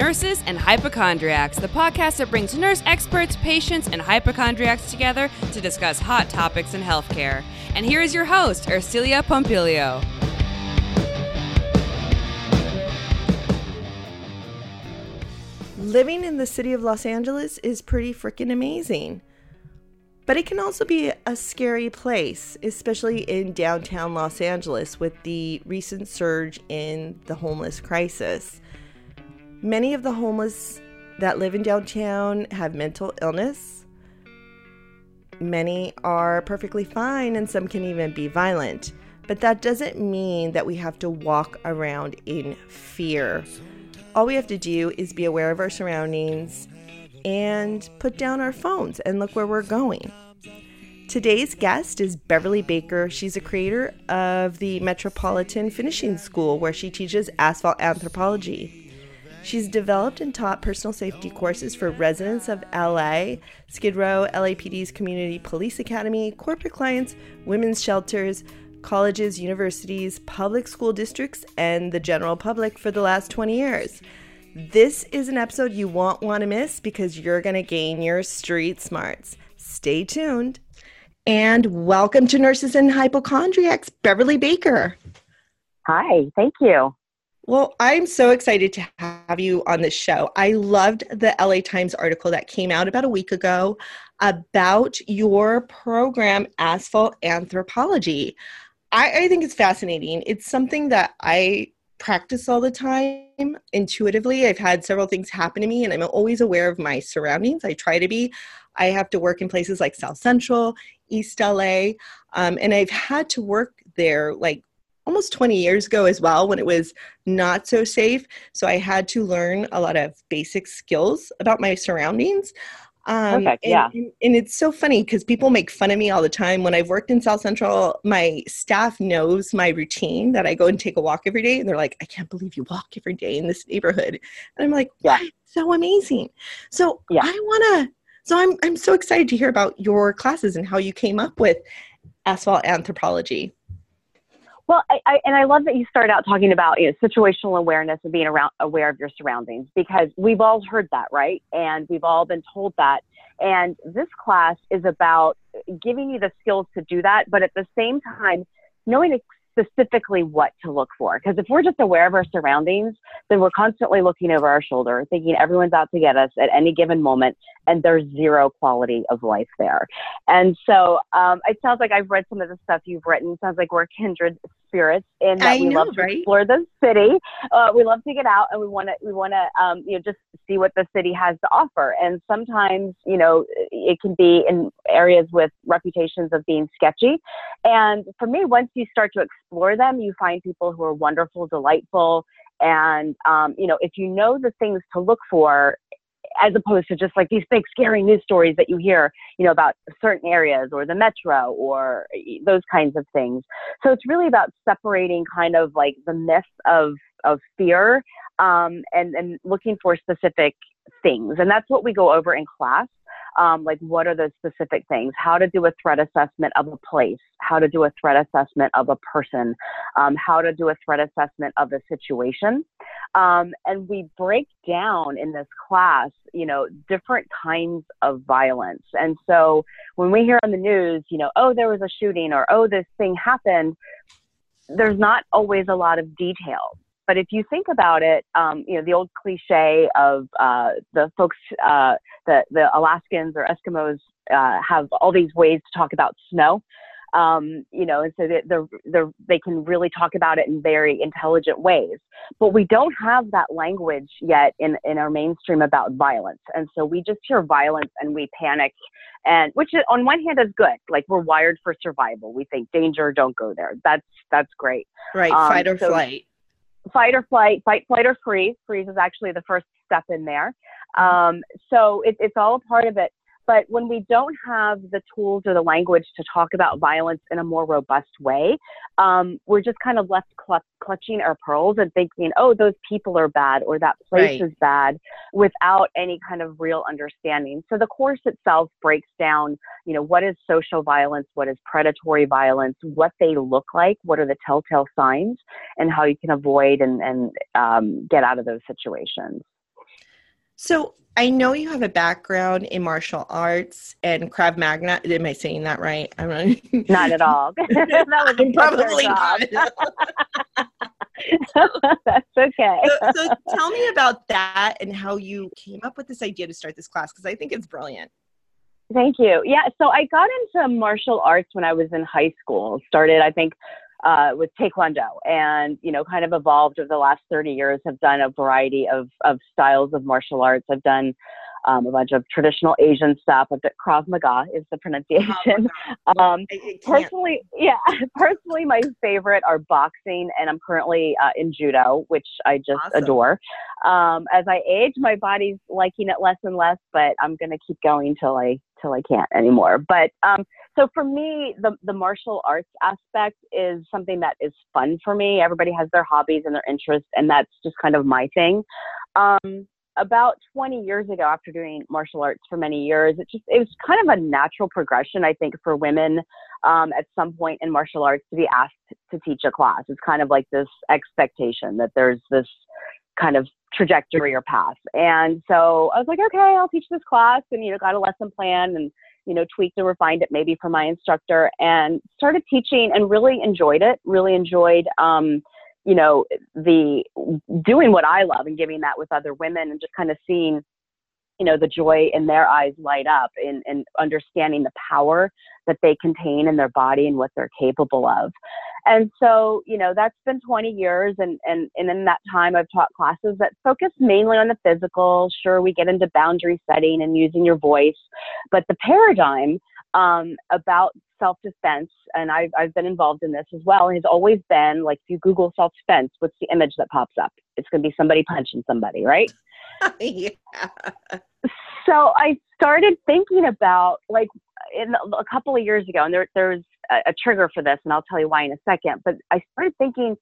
Nurses and Hypochondriacs, the podcast that brings nurse experts, patients, and hypochondriacs together to discuss hot topics in healthcare. And here is your host, Ercilia Pompilio. Living in the city of Los Angeles is pretty freaking amazing. But it can also be a scary place, especially in downtown Los Angeles with the recent surge in the homeless crisis. Many of the homeless that live in downtown have mental illness. Many are perfectly fine, and some can even be violent. But that doesn't mean that we have to walk around in fear. All we have to do is be aware of our surroundings and put down our phones and look where we're going. Today's guest is Beverly Baker. She's a creator of the Metropolitan Finishing School, where she teaches asphalt anthropology. She's developed and taught personal safety courses for residents of LA, Skid Row, LAPD's Community Police Academy, corporate clients, women's shelters, colleges, universities, public school districts, and the general public for the last 20 years. This is an episode you won't want to miss because you're going to gain your street smarts. Stay tuned. And welcome to Nurses and Hypochondriacs, Beverly Baker. Hi, thank you. Well, I'm so excited to have you on this show. I loved the LA Times article that came out about a week ago about your program, Asphalt Anthropology. I, I think it's fascinating. It's something that I practice all the time intuitively. I've had several things happen to me, and I'm always aware of my surroundings. I try to be. I have to work in places like South Central, East LA, um, and I've had to work there like almost 20 years ago as well when it was not so safe. So I had to learn a lot of basic skills about my surroundings. Um, Perfect, and, yeah. And it's so funny because people make fun of me all the time. When I've worked in South Central, my staff knows my routine that I go and take a walk every day. And they're like, I can't believe you walk every day in this neighborhood. And I'm like, yeah. so amazing. So yeah. I want to, so I'm, I'm so excited to hear about your classes and how you came up with asphalt anthropology. Well, I, I, and I love that you started out talking about you know situational awareness and being around aware of your surroundings because we've all heard that, right? And we've all been told that. And this class is about giving you the skills to do that, but at the same time, knowing specifically what to look for. Because if we're just aware of our surroundings, then we're constantly looking over our shoulder, thinking everyone's out to get us at any given moment, and there's zero quality of life there. And so um, it sounds like I've read some of the stuff you've written. It sounds like we're kindred spirits in that I we know, love to right? explore the city. Uh, we love to get out and we want to we want to um, you know just see what the city has to offer. And sometimes you know it can be in areas with reputations of being sketchy. And for me, once you start to explore them, you find people who are wonderful, delightful, and um, you know if you know the things to look for as opposed to just like these big scary news stories that you hear, you know, about certain areas or the metro or those kinds of things. So it's really about separating kind of like the myth of of fear um, and and looking for specific things, and that's what we go over in class um, like what are those specific things, how to do a threat assessment of a place, how to do a threat assessment of a person, um, how to do a threat assessment of a situation. Um, and we break down in this class, you know, different kinds of violence. And so when we hear on the news, you know, oh, there was a shooting or oh, this thing happened, there's not always a lot of details. But if you think about it, um, you know, the old cliche of uh, the folks, uh, the, the Alaskans or Eskimos uh, have all these ways to talk about snow. Um, you know, and so they they're, they're, they can really talk about it in very intelligent ways. But we don't have that language yet in, in our mainstream about violence. And so we just hear violence and we panic, and which is, on one hand is good. Like we're wired for survival. We think danger, don't go there. That's that's great. Right, um, fight or so, flight fight or flight, fight, flight, or freeze. Freeze is actually the first step in there. Um, so it, it's all a part of it. But when we don't have the tools or the language to talk about violence in a more robust way, um, we're just kind of left cl- clutching our pearls and thinking, oh, those people are bad or that place right. is bad without any kind of real understanding. So the course itself breaks down, you know, what is social violence, what is predatory violence, what they look like, what are the telltale signs, and how you can avoid and, and um, get out of those situations. So I know you have a background in martial arts and Krav Maga. Am I saying that right? I'm not. not at all. that was probably not. That's okay. so, so tell me about that and how you came up with this idea to start this class because I think it's brilliant. Thank you. Yeah, so I got into martial arts when I was in high school. Started, I think, uh, with Taekwondo, and you know, kind of evolved over the last 30 years. Have done a variety of of styles of martial arts. I've done um, a bunch of traditional Asian stuff. I've done Krav Maga is the pronunciation. Um, personally, yeah, personally, my favorite are boxing, and I'm currently uh, in judo, which I just awesome. adore. Um, as I age, my body's liking it less and less, but I'm gonna keep going till I till I can't anymore. But um, so for me, the the martial arts aspect is something that is fun for me. Everybody has their hobbies and their interests, and that's just kind of my thing. Um, about 20 years ago, after doing martial arts for many years, it just it was kind of a natural progression, I think, for women um, at some point in martial arts to be asked to teach a class. It's kind of like this expectation that there's this kind of trajectory or path. And so I was like, okay, I'll teach this class and, you know, got a lesson plan and, you know, tweaked and refined it maybe for my instructor and started teaching and really enjoyed it, really enjoyed, um, you know, the doing what I love and giving that with other women and just kind of seeing you know the joy in their eyes light up in, in understanding the power that they contain in their body and what they're capable of. And so you know that's been 20 years and and, and in that time i've taught classes that focus mainly on the physical. Sure we get into boundary setting and using your voice but the paradigm um, about self-defense and I've, I've been involved in this as well has always been like if you google self-defense what's the image that pops up? It's going to be somebody punching somebody right? Yeah. So I started thinking about like in a couple of years ago, and there there's a, a trigger for this, and I'll tell you why in a second. But I started thinking,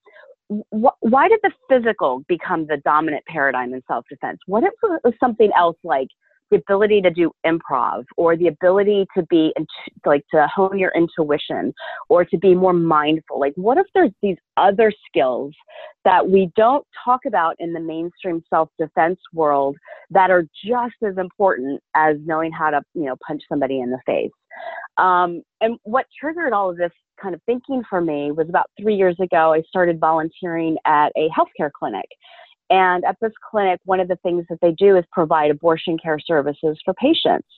wh- why did the physical become the dominant paradigm in self defense? What if it was something else like the ability to do improv or the ability to be like to hone your intuition or to be more mindful like what if there's these other skills that we don't talk about in the mainstream self-defense world that are just as important as knowing how to you know punch somebody in the face? Um, and what triggered all of this kind of thinking for me was about three years ago i started volunteering at a healthcare clinic and at this clinic, one of the things that they do is provide abortion care services for patients.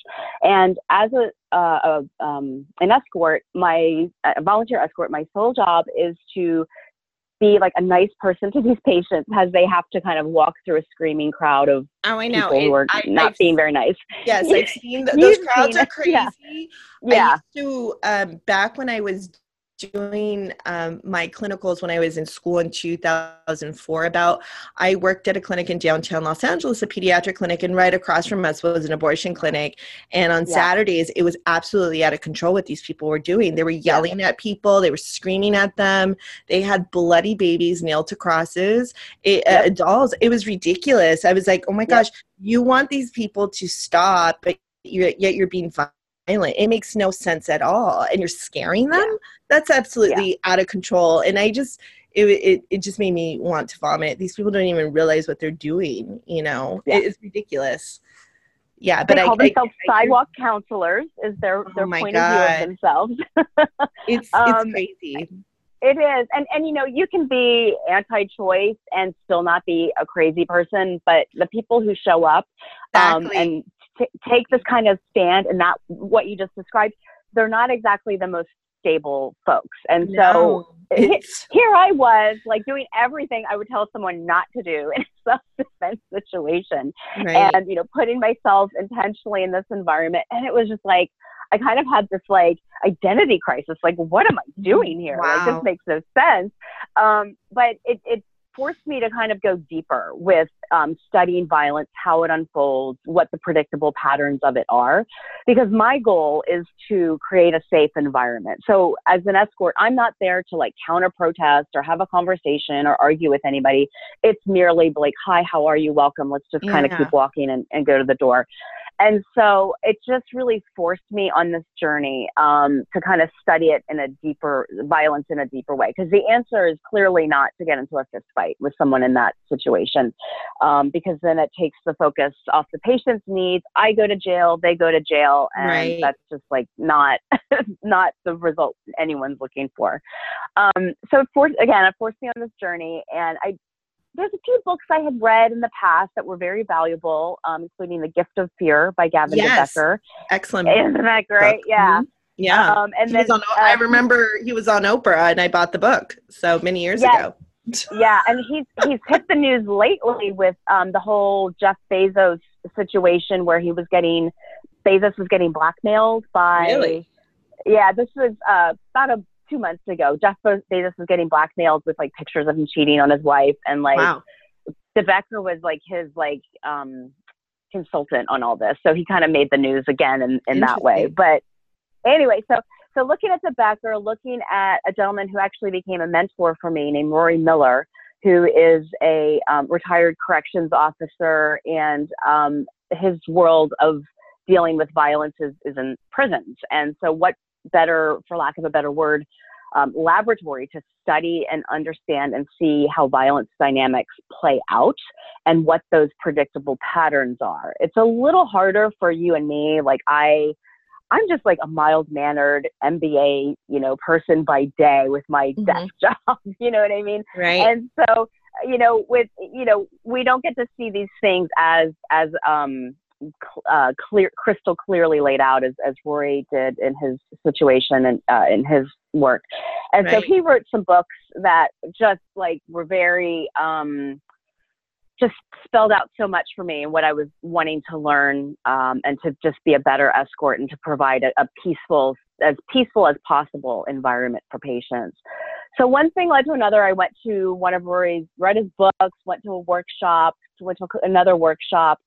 And as a, uh, a um, an escort, my volunteer escort, my sole job is to be like a nice person to these patients as they have to kind of walk through a screaming crowd of oh, I know. people it, who are I, not I've, being very nice. Yes, I've seen those crowds are crazy. Yeah. yeah. I used to um, back when I was doing um, my clinicals when I was in school in 2004 about I worked at a clinic in downtown Los Angeles, a pediatric clinic, and right across from us was an abortion clinic. And on yeah. Saturdays, it was absolutely out of control what these people were doing. They were yelling yeah. at people, they were screaming at them, they had bloody babies nailed to crosses, it, yep. uh, dolls. It was ridiculous. I was like, oh my gosh, you want these people to stop, but you're, yet you're being violent. It makes no sense at all. And you're scaring them? Yeah. That's absolutely yeah. out of control. And I just, it, it, it just made me want to vomit. These people don't even realize what they're doing, you know? Yeah. It's ridiculous. Yeah, but they call I, themselves I, sidewalk I, counselors is their, their oh point God. of view of themselves. it's, it's um, crazy. It is. And and you know, you can be anti-choice and still not be a crazy person, but the people who show up um, exactly. um, and t- take this kind of stand and that what you just described, they're not exactly the most stable folks. And no, so here I was like doing everything I would tell someone not to do in a self-defense situation right. and, you know, putting myself intentionally in this environment. And it was just like, I kind of had this like identity crisis. Like, what am I doing here? Wow. Like, this makes no sense. Um, but it, it forced me to kind of go deeper with um, studying violence, how it unfolds, what the predictable patterns of it are, because my goal is to create a safe environment. So as an escort, I'm not there to like counter protest or have a conversation or argue with anybody. It's merely like, hi, how are you? Welcome. Let's just kind of keep walking and, and go to the door. And so it just really forced me on this journey um, to kind of study it in a deeper violence in a deeper way because the answer is clearly not to get into a fist fight with someone in that situation um, because then it takes the focus off the patient's needs i go to jail they go to jail and Right. that's just like not not the result anyone's looking for um, so it forced again it forced me on this journey and i there's a few books I had read in the past that were very valuable, um, including The Gift of Fear by Gavin Yes. DeBecker. Excellent. Isn't that great? book. Yeah. Mhm. Yeah. Um, and He then on, I uh, remember he was on Oprah and I bought the book so many years ago. yeah, and he's he's hit the news lately with um, the whole Jeff Bezos situation where he was getting Bezos was getting blackmailed by. Really? Yeah, this was uh, about a two months ago. Jeff Be- Bezos was getting blackmailed with like pictures of him cheating on his wife, and like wow. DeBecker was like his like um consultant on all this. So he kind of made the news again in, in that way. But anyway, so so looking at DeBecker, looking at a gentleman who actually became a mentor for me named Rory Miller, who is a um, retired corrections officer, and um, his world of dealing with violence is, is in prisons. And so, what better, for lack of a better word, um, laboratory to study and understand and see how violence dynamics play out and what those predictable patterns are. It's a little harder for you and me. Like I, I'm just like a mild mannered MBA, you know, person by day with my Mhm. desk job. You know what I mean? Right. And so, you know, with you know, we don't get to see these things as as um uh, clear, crystal clearly laid out as as Rory did in his situation and uh, in his work. And so he wrote some books that just like were very um just spelled out so much for me and what I was wanting to learn um, and to just be a better escort and to provide a, a peaceful, as peaceful as possible environment for patients. So one thing led to another. I went to one of Rory's, read his books, went to a workshop, went to another workshop,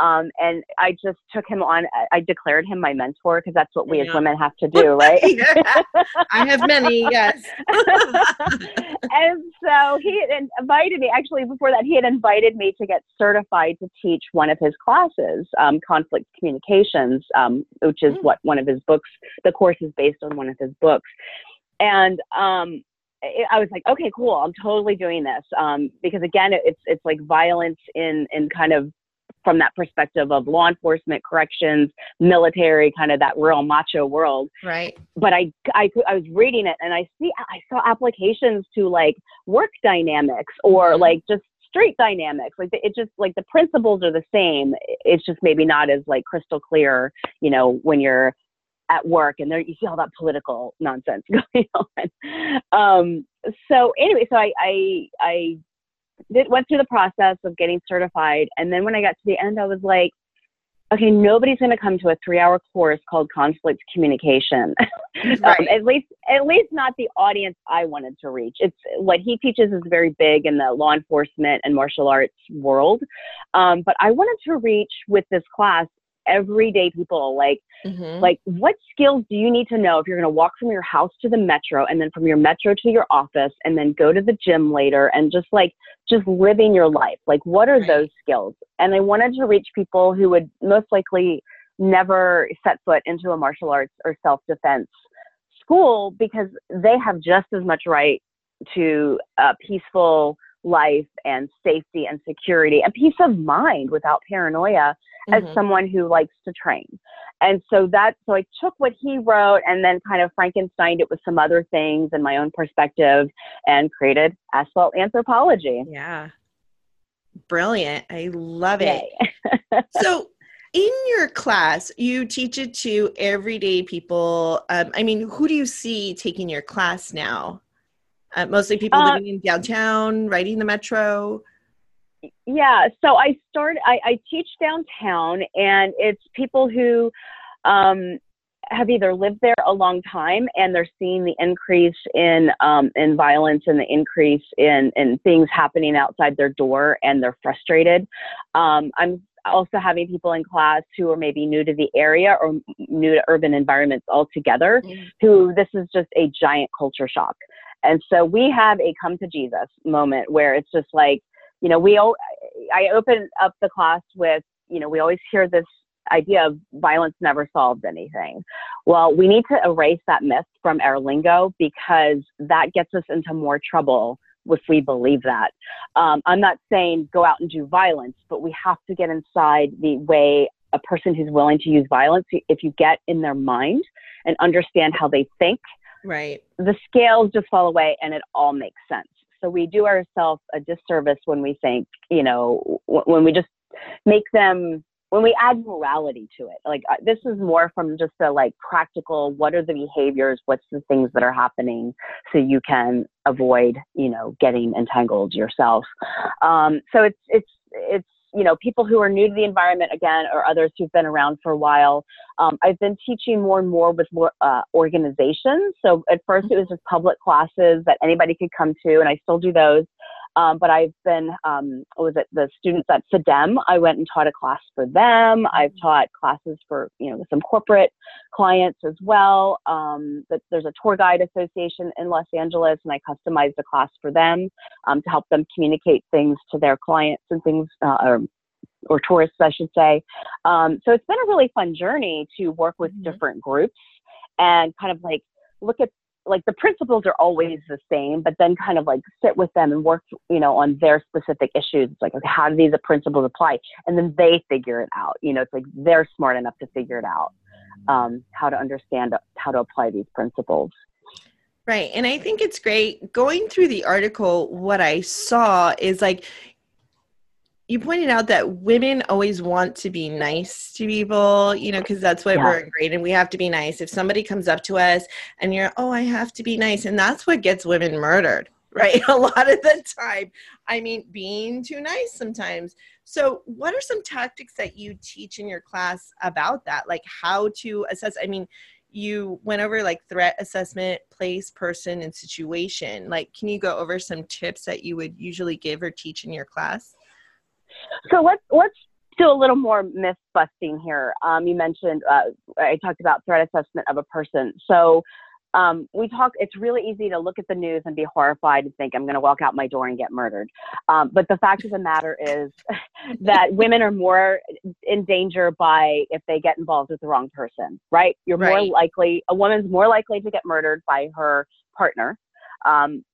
um, and I just took him on. I declared him my mentor because that's what we as women have to do, right? I have many, yes. and so he had invited me. Actually, before that, he had invited me to get certified to teach one of his classes, um, conflict communications, um, which is Mm. what one of his books. The course is based on one of his books, and um, I I was like, okay, cool. I'm totally doing this um, because again, it's it's like violence in in kind of from that perspective of law enforcement, corrections, military, kind of that real macho world Right. but I, I, I was reading it and I see, I saw applications to like work dynamics or Mhm. like just street dynamics. Like it just like the principles are the same. It's just maybe not as like crystal clear, you know, when you're at work and there you see all that political nonsense going on. Um, so anyway, so I, I, I did, went through the process of getting certified. And then when I got to the end, I was like, okay, nobody's going to come to a three hour course called conflict communication. um, at least, at least not the audience I wanted to reach. It's what he teaches is very big in the law enforcement and martial arts world. Um, but I wanted to reach with this class everyday people like Mhm. like what skills do you need to know if you're going to walk from your house to the metro and then from your metro to your office and then go to the gym later and just like just living your life like what are Right. those skills and i wanted to reach people who would most likely never set foot into a martial arts or self-defense school because they have just as much right to a peaceful life and safety and security and peace of mind without paranoia as Mhm. someone who likes to train. And so that, so I took what he wrote and then kind of Frankensteined it with some other things and my own perspective and created asphalt anthropology. Yeah. Brilliant. I love it. So in your class you teach it to everyday people um, i mean who do you see taking your class now uh, mostly people Uh, living in downtown riding the metro Yeah, so I start. I, I teach downtown, and it's people who um, have either lived there a long time and they're seeing the increase in um, in violence and the increase in in things happening outside their door, and they're frustrated. Um, I'm also having people in class who are maybe new to the area or new to urban environments altogether, who this is just a giant culture shock. And so we have a come to Jesus moment where it's just like you know, we all, I open up the class with, you know, we always hear this idea of violence never solves anything. Well, we need to erase that myth from our lingo because that gets us into more trouble if we believe that. Um, I'm not saying go out and do violence, but we have to get inside the way a person who's willing to use violence, if you get in their mind and understand how they think, right, the scales just fall away and it all makes sense. So we do ourselves a disservice when we think, you know, when we just make them when we add morality to it. Like uh, this is more from just the like practical what are the behaviors what's the things that are happening so you can avoid you know getting entangled yourself. Um, so it's it's it's you know people who are new to the environment again or others who've been around for a while um, i've been teaching more and more with more uh, organizations. So at first it was just public classes that anybody could come to and i still do those um, but I've been, um, was it the students at FIDM? I went and taught a class for them. I've mm-hmm. taught classes for, you know, some corporate clients as well. Um, but there's a tour guide association in Los Angeles, and I customized a class for them um, to help them communicate things to their clients and things, uh, or, or tourists, I should say. Um, so it's been a really fun journey to work with mm-hmm. different groups and kind of like look at like the principles are always the same, but then kind of like sit with them and work, you know, on their specific issues. It's like, okay, how do these principles apply? And then they figure it out. You know, it's like they're smart enough to figure it out, um, how to understand how to apply these principles. Right. And I think it's great going through the article. What I saw is like you pointed out that women always want to be nice to people, you know, because that's what yeah. we're great and we have to be nice. If somebody comes up to us and you're, oh, I have to be nice, and that's what gets women murdered, right? A lot of the time. I mean, being too nice sometimes. So, what are some tactics that you teach in your class about that? Like how to assess? I mean, you went over like threat assessment, place, person, and situation. Like, can you go over some tips that you would usually give or teach in your class? So let's let's do a little more myth busting here. Um, you mentioned uh, I talked about threat assessment of a person. So um, we talk. It's really easy to look at the news and be horrified and think I'm going to walk out my door and get murdered. Um, but the fact of the matter is that women are more in danger by if they get involved with the wrong person. Right? You're right. more likely. A woman's more likely to get murdered by her partner um,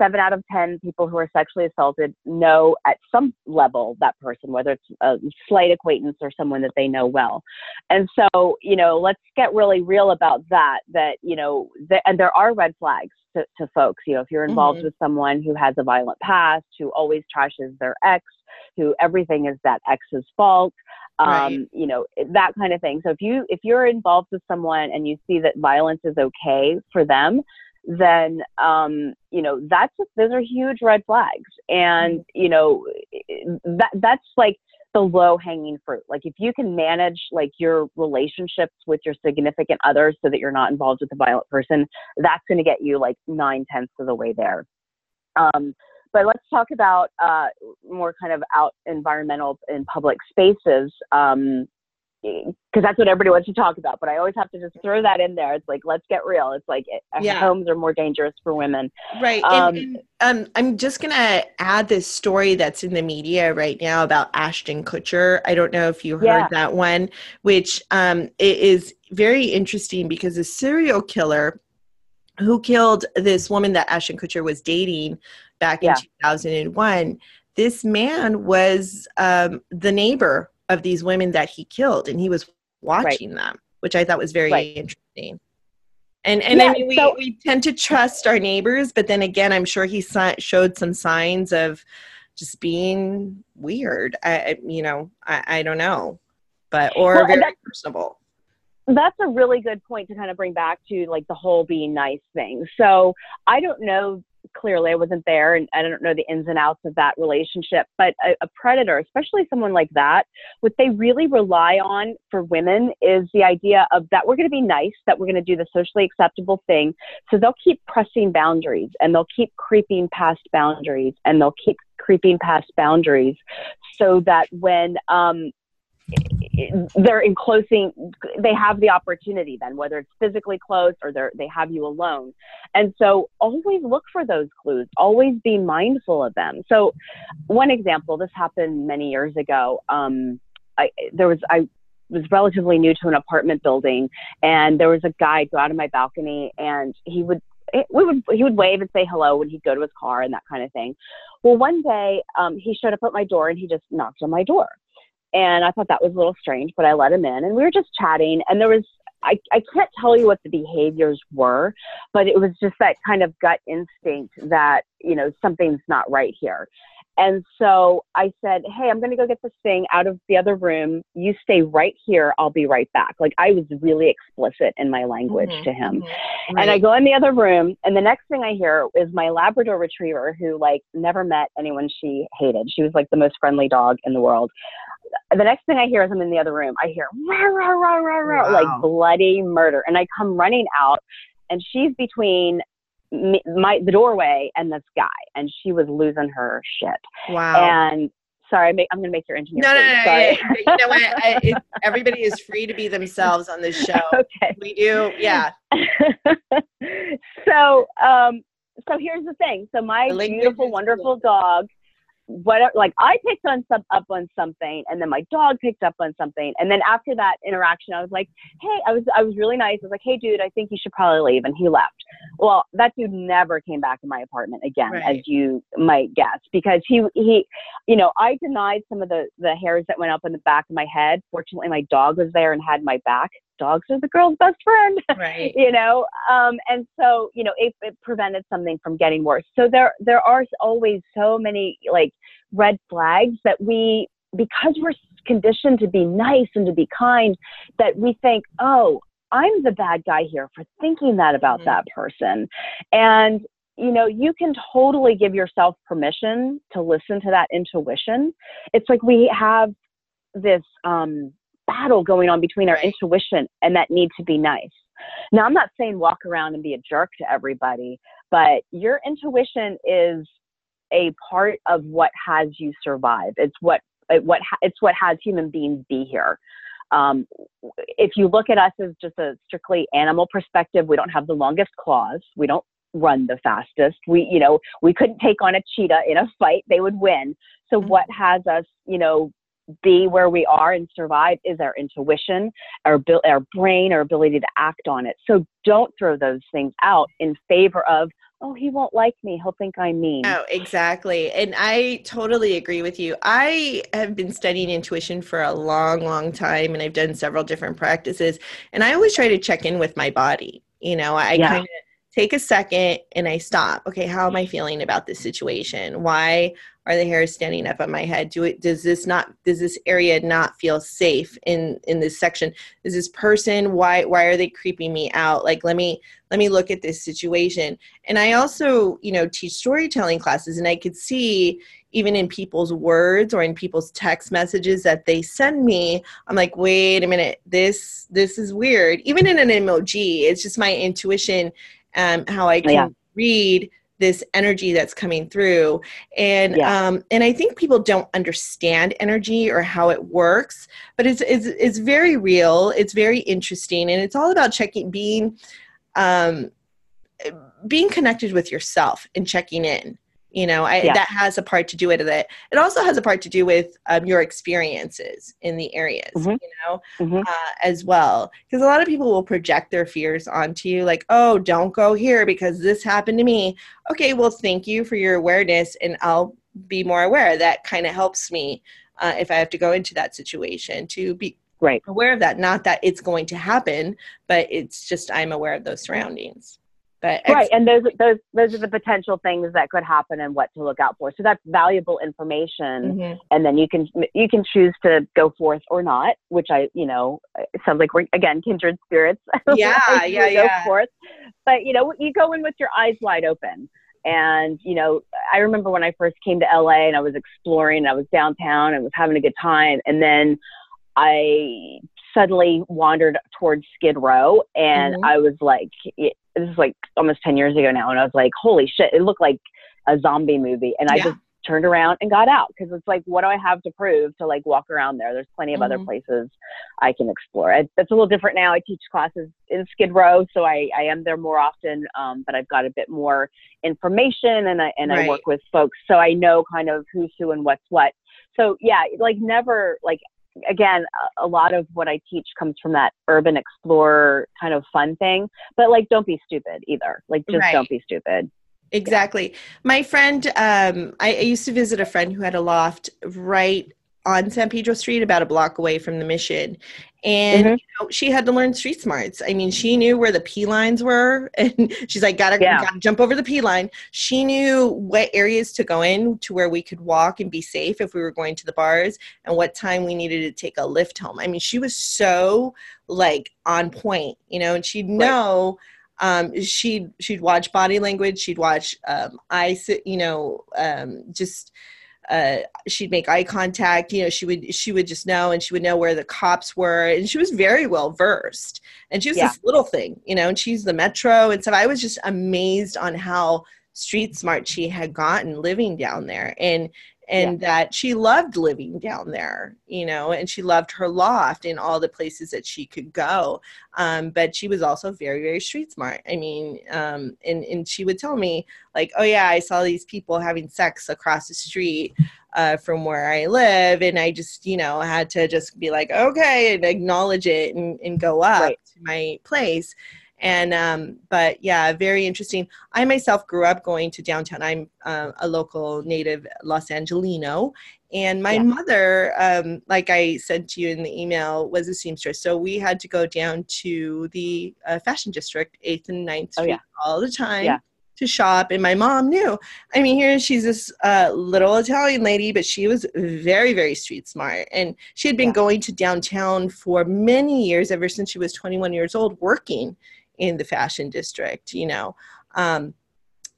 seven out of 10 people who are sexually assaulted know at some level that person, whether it's a slight acquaintance or someone that they know well. And so, you know, let's get really real about that, that, you know, th- and there are red flags to, to, folks. You know, if you're involved mm-hmm. with someone who has a violent past, who always trashes their ex, who everything is that ex's fault, um, right. you know that kind of thing so if you if you're involved with someone and you see that violence is okay for them then um, you know that's just, those are huge red flags, and mm-hmm. you know that that's like the low hanging fruit. Like if you can manage like your relationships with your significant others so that you're not involved with a violent person, that's going to get you like nine tenths of the way there. Um, but let's talk about uh, more kind of out environmental in public spaces. Um, because that's what everybody wants to talk about. But I always have to just throw that in there. It's like, let's get real. It's like uh, yeah. homes are more dangerous for women. Right. Um, and, and, um, I'm just going to add this story that's in the media right now about Ashton Kutcher. I don't know if you heard yeah. that one, which um, is very interesting because a serial killer who killed this woman that Ashton Kutcher was dating back in 2001. This man was um, the neighbor of these women that he killed and he was watching right. them which i thought was very right. interesting and and yeah, i mean we, so, we tend to trust our neighbors but then again i'm sure he showed some signs of just being weird i you know i, I don't know but or well, very personable that's a really good point to kind of bring back to like the whole being nice thing so i don't know clearly I wasn't there and I don't know the ins and outs of that relationship. But a, a, predator, especially someone like that, what they really rely on for women is the idea of that we're going to be nice, that we're going to do the socially acceptable thing. So they'll keep pressing boundaries and they'll keep creeping past boundaries and they'll keep creeping past boundaries so that when um, they're enclosing they have the opportunity then whether it's physically close or they they have you alone. And so always look for those clues. Always be mindful of them. So one example this happened many years ago. Um, I, there was I was relatively new to an apartment building, and there was a guy go out of my balcony, and he would we would he would wave and say hello when he'd go to his car and that kind of thing. Well, one day um, he showed up at my door and he just knocked on my door, and I thought that was a little strange, but I let him in, and we were just chatting, and there was I, I can't tell you what the behaviors were, but it was just that kind of gut instinct that, you know, something's not right here. And so I said, Hey, I'm going to go get this thing out of the other room. You stay right here. I'll be right back. Like I was really explicit in my language mm-hmm. to him. Mm-hmm. Right. And I go in the other room. And the next thing I hear is my Labrador retriever, who like never met anyone she hated. She was like the most friendly dog in the world. The next thing I hear is I'm in the other room. I hear rah, rah, rah, rah, rah, wow. like bloody murder. And I come running out and she's between my the doorway and this guy, and she was losing her shit. Wow. And sorry, I'm, I'm going to make your engineer. No, no, no, no, You know what? I, it, everybody is free to be themselves on this show. Okay. We do, yeah. so, um, so here's the thing. So my beautiful, wonderful dog whatever like i picked on some up on something and then my dog picked up on something and then after that interaction i was like hey i was i was really nice. I was like hey dude i think you should probably leave and he left. Well that dude never came back in my apartment again right. as you might guess because he he you know i denied some of the the hairs that went up in the back of my head. Fortunately my dog was there and had my back dogs are the girl's best friend right. you know? Um and so you know it, it prevented something from getting worse. So there there are always so many like red flags that we because we're conditioned to be nice and to be kind that we think oh i'm the bad guy here for thinking that about mm-hmm. that person. And you know you can totally give yourself permission to listen to that intuition. It's like we have this um battle going on between our intuition and that need to be nice. Now, I'm not saying walk around and be a jerk to everybody, but your intuition is a part of what has you survive. It's what what it's what has human beings be here. Um, if you look at us as just a strictly animal perspective, we don't have the longest claws. We don't run the fastest. We, you know, we couldn't take on a cheetah in a fight; they would win. So, mm-hmm. what has us, you know, be where we are and survive is our intuition, our our brain, our ability to act on it. So don't throw those things out in favor of oh he won't like me he'll think i'm mean oh exactly and i totally agree with you i have been studying intuition for a long long time and i've done several different practices and i always try to check in with my body you know i yeah. kind of take a second and I stop. Okay, how am I mm-hmm. feeling about this situation? Why are the hairs standing up on my head? Do it does this not does this area not feel safe in in this section? Is this person why why are they creeping me out? Like let me let me look at this situation. And I also, you know, teach storytelling classes and I could see even in people's words or in people's text messages that they send me i'm like wait a minute this this is weird even in an emoji it's just my intuition um, how I can yeah. read this energy that's coming through and yeah. um and i think people don't understand energy or how it works but it's it's it's very real it's very interesting and it's all about checking being um being connected with yourself and checking in you know I, yeah. that has a part to do with it. It also has a part to do with um, your experiences in the areas mm-hmm. you know mm-hmm. uh, as well. Because a lot of people will project their fears onto you like oh don't go here because this happened to me. Okay well thank you for your awareness and i'll be more aware. That kind of helps me uh, if i have to go into that situation to be right. aware of that. Not that it's going to happen but it's just i'm aware of those surroundings but right, and those those those are the potential things that could happen and what to look out for. So that's valuable information, mm-hmm. and then you can you can choose to go forth or not, which I you know sounds like we're again kindred spirits. Yeah, like yeah, go yeah. Forth, but you know you go in with your eyes wide open. And, you know, I remember when I first came to LA and I was exploring and I was downtown and was having a good time. And then I suddenly wandered towards Skid Row and mm-hmm. I was like, it, this is like almost 10 years ago now. And I was like, holy shit, it looked like a zombie movie. And I just turned around and got out because it's like, what do I have to prove to like walk around there? There's plenty of mm-hmm. other places I can explore. It's a little different now. I teach classes in Skid Row, so I, I am there more often, um, but I've got a bit more information and I, and right. I work with folks. So I know kind of who's who and what's what. So yeah, like never, like again, a, lot of what I teach comes from that urban explorer kind of fun thing. But like, don't be stupid either. Like, just Right. don't be stupid. Exactly. My friend, um, I, I used to visit a friend who had a loft right on San Pedro Street, about a block away from the mission. And Mhm. you know, she had to learn street smarts. I mean, she knew where the P lines were, and she's like, "Gotta, Yeah. gotta jump over the P line." She knew what areas to go in to where we could walk and be safe if we were going to the bars, and what time we needed to take a Lyft home. I mean, she was so like on point, you know, and she'd know um, she'd she'd watch body language she'd watch um, eyes you know um, just uh, she'd make eye contact you know she would she would just know and she would know where the cops were. And she was very well versed. And she was Yeah. this little thing you know and she's the metro. And stuff i was just amazed on how street smart she had gotten living down there. And and that she loved living down there you know and she loved her loft and all the places that she could go. Um, but she was also very very street smart. I mean um, and, and she would tell me like oh yeah i saw these people having sex across the street uh, from where i live and i just you know had to just be like okay and acknowledge it and, and go up Right. to my place and um, but yeah very interesting. I myself grew up going to downtown. I'm uh, a local native los angelino and my Yeah. mother um, like i said to you in the email was a seamstress. So we had to go down to the uh, fashion district 8th and 9th Oh, street yeah. all the time Yeah. to shop. And my mom knew. I mean here she's this uh, little italian lady but she was very very street smart. And she had been going to downtown for many years ever since she was 21 years old working in the fashion district you know um,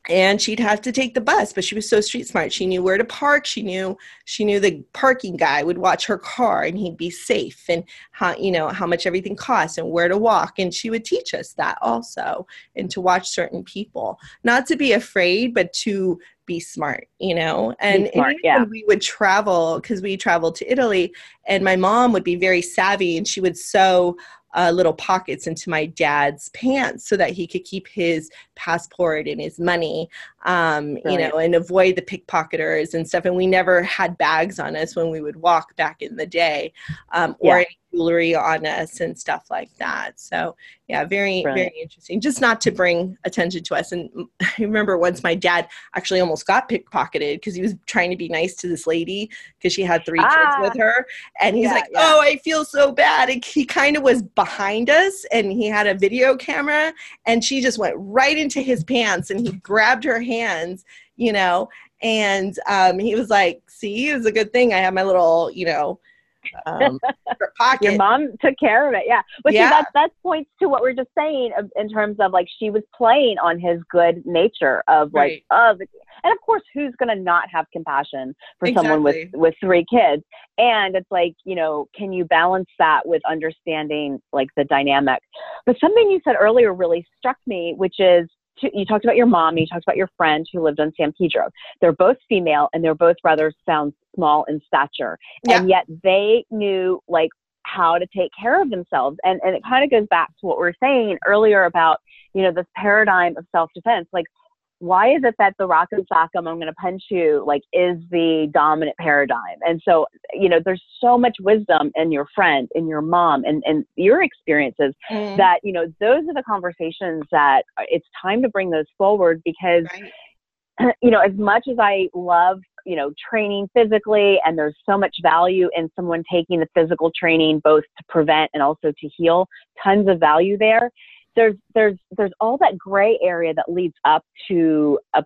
and she'd have to take the bus but she was so street smart. She knew where to park. She knew she knew the parking guy would watch her car and he'd be safe and how you know how much everything costs and where to walk. And she would teach us that also and to watch certain people not to be afraid but to be smart you know? And, and smart, even yeah. we would travel because we traveled to italy and my mom would be very savvy and she would sew uh, little pockets into my dad's pants so that he could keep his passport and his money um, you know and avoid the pickpocketers and stuff. And we never had bags on us when we would walk back in the day um, or any jewelry on us and stuff like that. So yeah very very interesting. Just not to bring attention to us. And i remember once my dad actually almost got pickpocketed because he was trying to be nice to this lady because she had three Ah. kids with her. And he's Yeah, like yeah. oh i feel so bad. And he kind of was behind us and he had a video camera and she just went right into his pants and he grabbed her hands you know and um, he was like see it was a good thing i have my little you know um, pocket Your mom took care of it, yeah. But Yeah. see, that that points to what we're just saying of- in terms of like she was playing on his good nature of like, Right. oh, and of course, who's gonna not have compassion for someone with with three kids? And it's like, you know, can you balance that with understanding like the dynamic? But something you said earlier really struck me, which is to- you talked about your mom, you talked about your friend who lived on San Pedro. They're both female and they're both rather sound small in stature. And yet they knew like how to take care of themselves. And and it kind of goes back to what we were saying earlier about you know this paradigm of self-defense. Like why is it that the rock and sock'em i'm going to punch you like is the dominant paradigm and so you know there's so much wisdom in your friend in your mom and and your experiences Mm, that you know those are the conversations that uh, it's time to bring those forward because right. you know, as much as I love, you know, training physically, and there's so much value in someone taking the physical training both to prevent and also to heal, tons of value there. There's there's there's all that gray area that leads up to a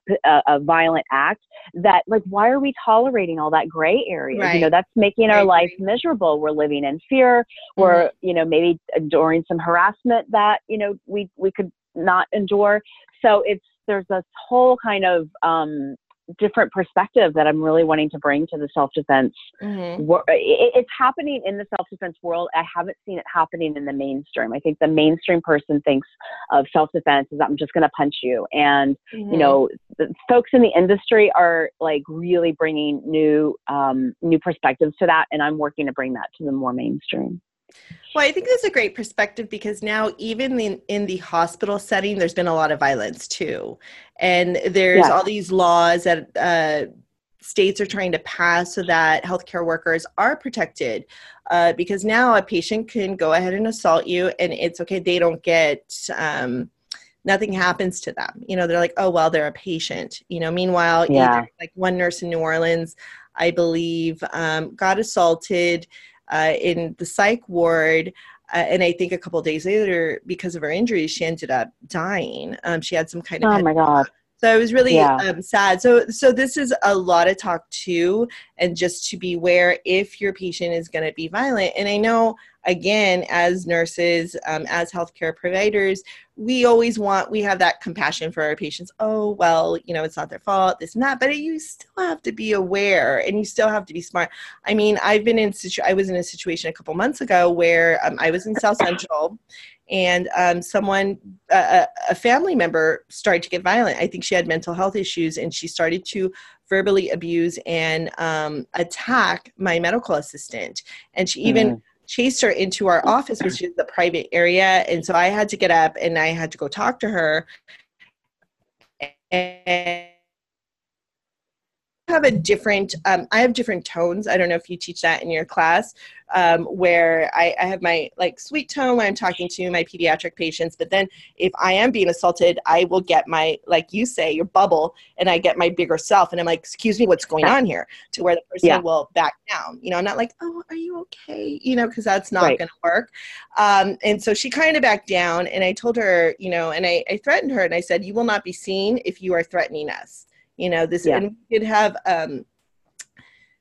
a violent act. That like, why are we tolerating all that gray area? You know, that's making our life miserable. We're living in fear. We're you know maybe enduring some harassment that you know we we could not endure. So it's there's this whole kind of um, different perspective that I'm really wanting to bring to the self defense. Mhm. It's happening in the self defense world. I haven't seen it happening in the mainstream. I think the mainstream person thinks of self defense as I'm just going to punch you, and Mhm. you know the folks in the industry are like really bringing new um, new perspectives to that, and I'm working to bring that to the more mainstream. Well, I think that's a great perspective because now, even in, in the hospital setting, there's been a lot of violence too. And there's Yeah. all these laws that uh, states are trying to pass so that healthcare workers are protected. Uh, because now a patient can go ahead and assault you, and it's okay. They don't get. Um, nothing happens to them. You know, they're like, oh well, they're a patient. You know, meanwhile, Yeah. either, like one nurse in New Orleans, I believe, um, got assaulted uh, in the psych ward. Uh, and I think a couple days later, because of her injuries, she ended up dying. Um, she had some kind of Oh my God. So it was really Yeah. um, sad. So so this is a lot of talk too, and just to beware if your patient is going to be violent. And I know again, as nurses, um, as healthcare providers, we always want we have that compassion for our patients. Oh well, you know it's not their fault, this and that. But you still have to be aware, and you still have to be smart. I mean, I've been in situ- I was in a situation a couple months ago where um, I was in South Central. And um, someone, a, a family member, started to get violent. I think she had mental health issues, and she started to verbally abuse and um, attack my medical assistant. And she even chased her into our office, which is the private area. And so I had to get up and I had to go talk to her. And have a different um, i have different tones. I don't know if you teach that in your class um, where I, I have my like sweet tone when i'm talking to my pediatric patients but then if i am being assaulted i will get my like you say your bubble and i get my bigger self and i'm like excuse me what's going on here? To where the person Yeah. will back down. You know i'm not like oh are you okay? You know because that's not Right. going to work. Um, and so she kind of backed down and i told her you know and I, I threatened her and i said you will not be seen if you are threatening us you know this Yeah. and we did have um,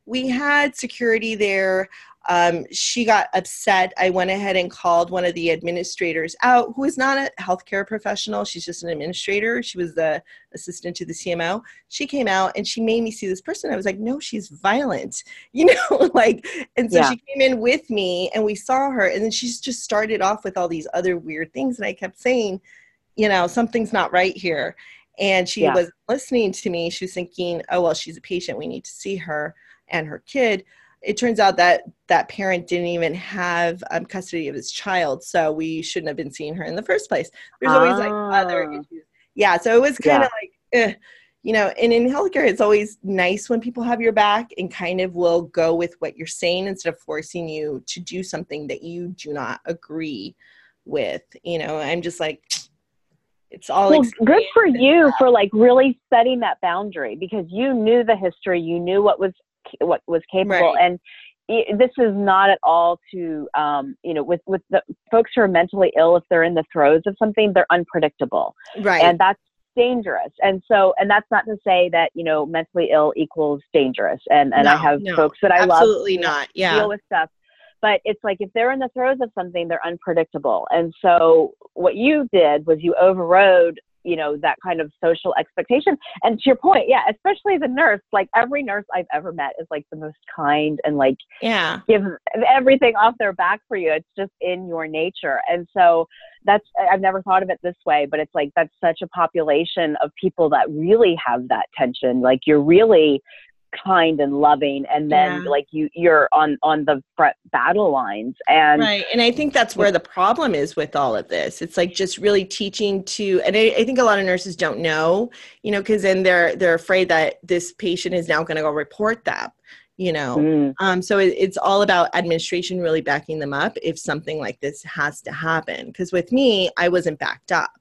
we had security there. Um, she got upset. I went ahead and called one of the administrators out who is not a healthcare professional. She's just an administrator. She was the assistant to the cmo she came out and she made me see this person. I was like no she's violent you know like and so Yeah. she came in with me and we saw her and then she's just started off with all these other weird things and i kept saying you know something's not right here and she Yeah. was listening to me she was thinking oh well she's a patient we need to see her and her kid it turns out that that parent didn't even have um, custody of his child so we shouldn't have been seeing her in the first place there's always like other Ah. issues yeah so it was kind Yeah. of like eh. you know and in healthcare it's always nice when people have your back and kind of will go with what you're saying instead of forcing you to do something that you do not agree with you know i'm just like it's all well, good for you stuff. for like really setting that boundary because you knew the history, you knew what was what was capable, Right. and this is not at all to um, you know with with the folks who are mentally ill if they're in the throes of something, they're unpredictable, right and that's dangerous. And so, and that's not to say that you know mentally ill equals dangerous. And and I have no, folks that I love absolutely not yeah deal with stuff. But it's like if they're in the throes of something, they're unpredictable. And so what you did was you overrode, you know, that kind of social expectation. And to your point, yeah, especially as a nurse, like every nurse I've ever met is like the most kind and like yeah give everything off their back for you. It's just in your nature. And so that's I've never thought of it this way, but it's like that's such a population of people that really have that tension. Like you're really kind and loving and then Yeah. like you you're on on the front battle lines and right and i think that's where the problem is with all of this it's like just really teaching to and i, I think a lot of nurses don't know you know because then they're they're afraid that this patient is now going to go report them you know Mm, um, so it, it's all about administration really backing them up if something like this has to happen because with me i wasn't backed up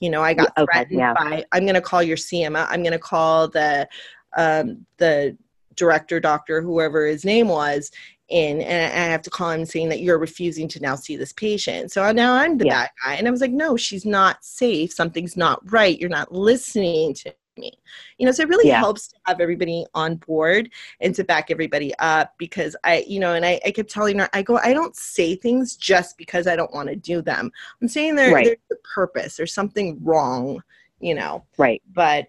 you know i got okay, threatened yeah. by i'm going to call your cma i'm going to call the um, the director doctor whoever his name was in and i have to call him saying that you're refusing to now see this patient so now i'm the Yeah. bad guy and i was like no she's not safe something's not right you're not listening to me you know so it really Yeah. helps to have everybody on board and to back everybody up because I, you know, and I, I kept telling her, I go, I don't say things just because I don't want to do them. I'm saying there, Right. there's a purpose, there's something wrong, you know, right but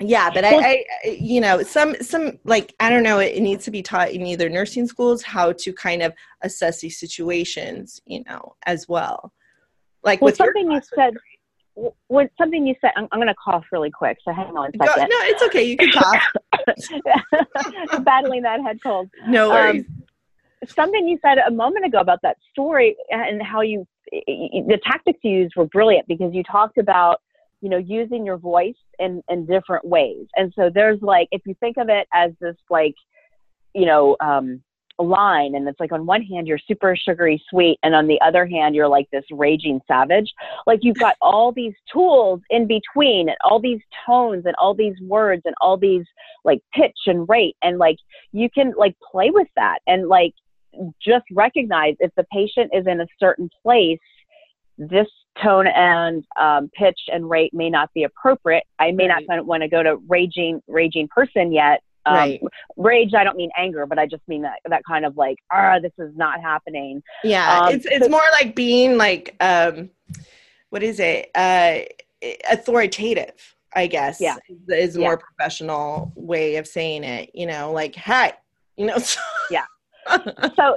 yeah, but I, I, you know, some, some like, I don't know, it, needs to be taught in either nursing schools, how to kind of assess these situations, you know, as well. Like well with something you said when something you said i'm, I'm going to cough really quick so hang on a Go, no, it's okay. You can talk. battling that head cold No worries. Um, something you said a moment ago about that story and how you the tactics you used were brilliant because you talked about you know, using your voice in, in different ways. And so there's like, if you think of it as this like, you know, um, line and it's like on one hand you're super sugary sweet and on the other hand you're like this raging savage like you've got all these tools in between and all these tones and all these words and all these like pitch and rate and like you can like play with that and like just recognize if the patient is in a certain place this tone and um, pitch and rate may not be appropriate. I may right. not want to go to raging raging person yet, um, right. Rage, I don't mean anger, but I just mean that that kind of like, ah, this is not happening. Yeah, um, it's it's so, more like being like, um, what is it? Uh, authoritative, I guess. Yeah, is, a more yeah. professional way of saying it. You know, like, hey, you know. yeah. So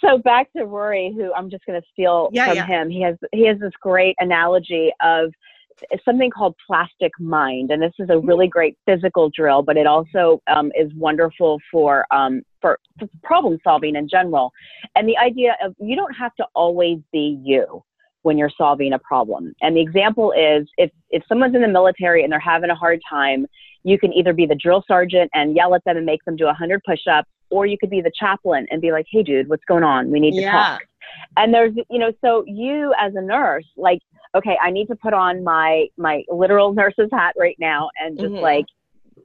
so back to Rory, who I'm just going to steal yeah, from yeah. him. He has he has this great analogy of something called plastic mind, and this is a really great physical drill, but it also um, is wonderful for, um, for for problem solving in general. And the idea of you don't have to always be you when you're solving a problem. And the example is if if someone's in the military and they're having a hard time, you can either be the drill sergeant and yell at them and make them do 100 push-ups, or you could be the chaplain and be like, "Hey, dude, what's going on? We need to yeah. talk." And there's, you know, so you as a nurse, like okay, I need to put on my my literal nurse's hat right now and just mm-hmm. like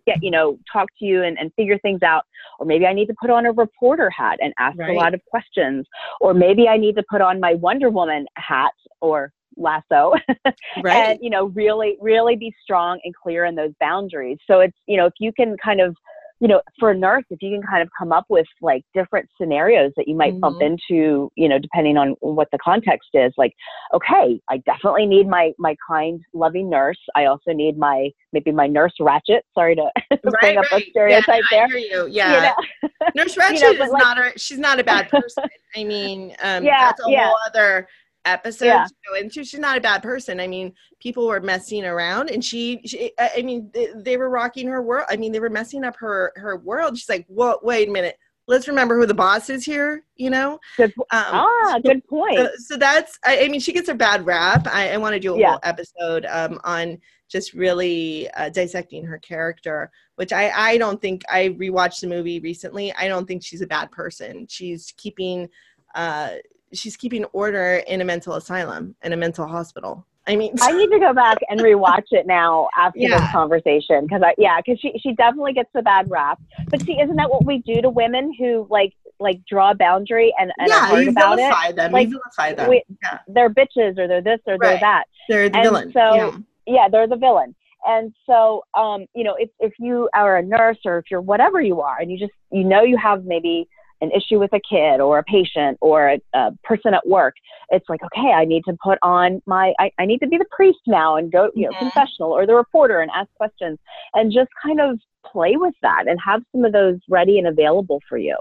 get you know talk to you and, and figure things out or maybe i need to put on a reporter hat and ask right. a lot of questions or maybe i need to put on my wonder woman hat or lasso right. and you know really really be strong and clear in those boundaries so it's you know if you can kind of you know, for a nurse, if you can kind of come up with like different scenarios that you might mm-hmm. bump into, you know, depending on what the context is, like, okay, I definitely need my my kind, loving nurse. I also need my maybe my nurse Ratched. Sorry to right, bring up right. a stereotype yeah, there. You. Yeah, you know? Nurse Ratched you know, is like, not a she's not a bad person. I mean, um, yeah, that's a yeah. whole other episode yeah. go into. She's not a bad person. I mean, people were messing around, and she, she I mean, they, they, were rocking her world. I mean, they were messing up her her world. She's like, "What? Wait a minute. Let's remember who the boss is here." You know? Good. Um, ah, good point. So, so that's. I, I, mean, she gets a bad rap. I, I want to do a yeah. whole episode um, on just really uh, dissecting her character which I, I don't think i rewatched the movie recently i don't think she's a bad person she's keeping uh, she's keeping order in a mental asylum in a mental hospital. I mean, I need to go back and rewatch it now after yeah. this conversation because I yeah because she she definitely gets the bad rap. But see, isn't that what we do to women who like like draw a boundary and, and yeah, hard about it? Them. Like, vilify them. We, yeah. They're bitches or they're this or right. they're that. They're the and villain. So yeah. yeah, they're the villain. And so, um, you know, if if you are a nurse or if you're whatever you are, and you just you know you have maybe an issue with a kid or a patient or a, a, person at work, it's like, okay, I need to put on my, I, I need to be the priest now and go, you know, mm-hmm. confessional or the reporter and ask questions and just kind of play with that and have some of those ready and available for you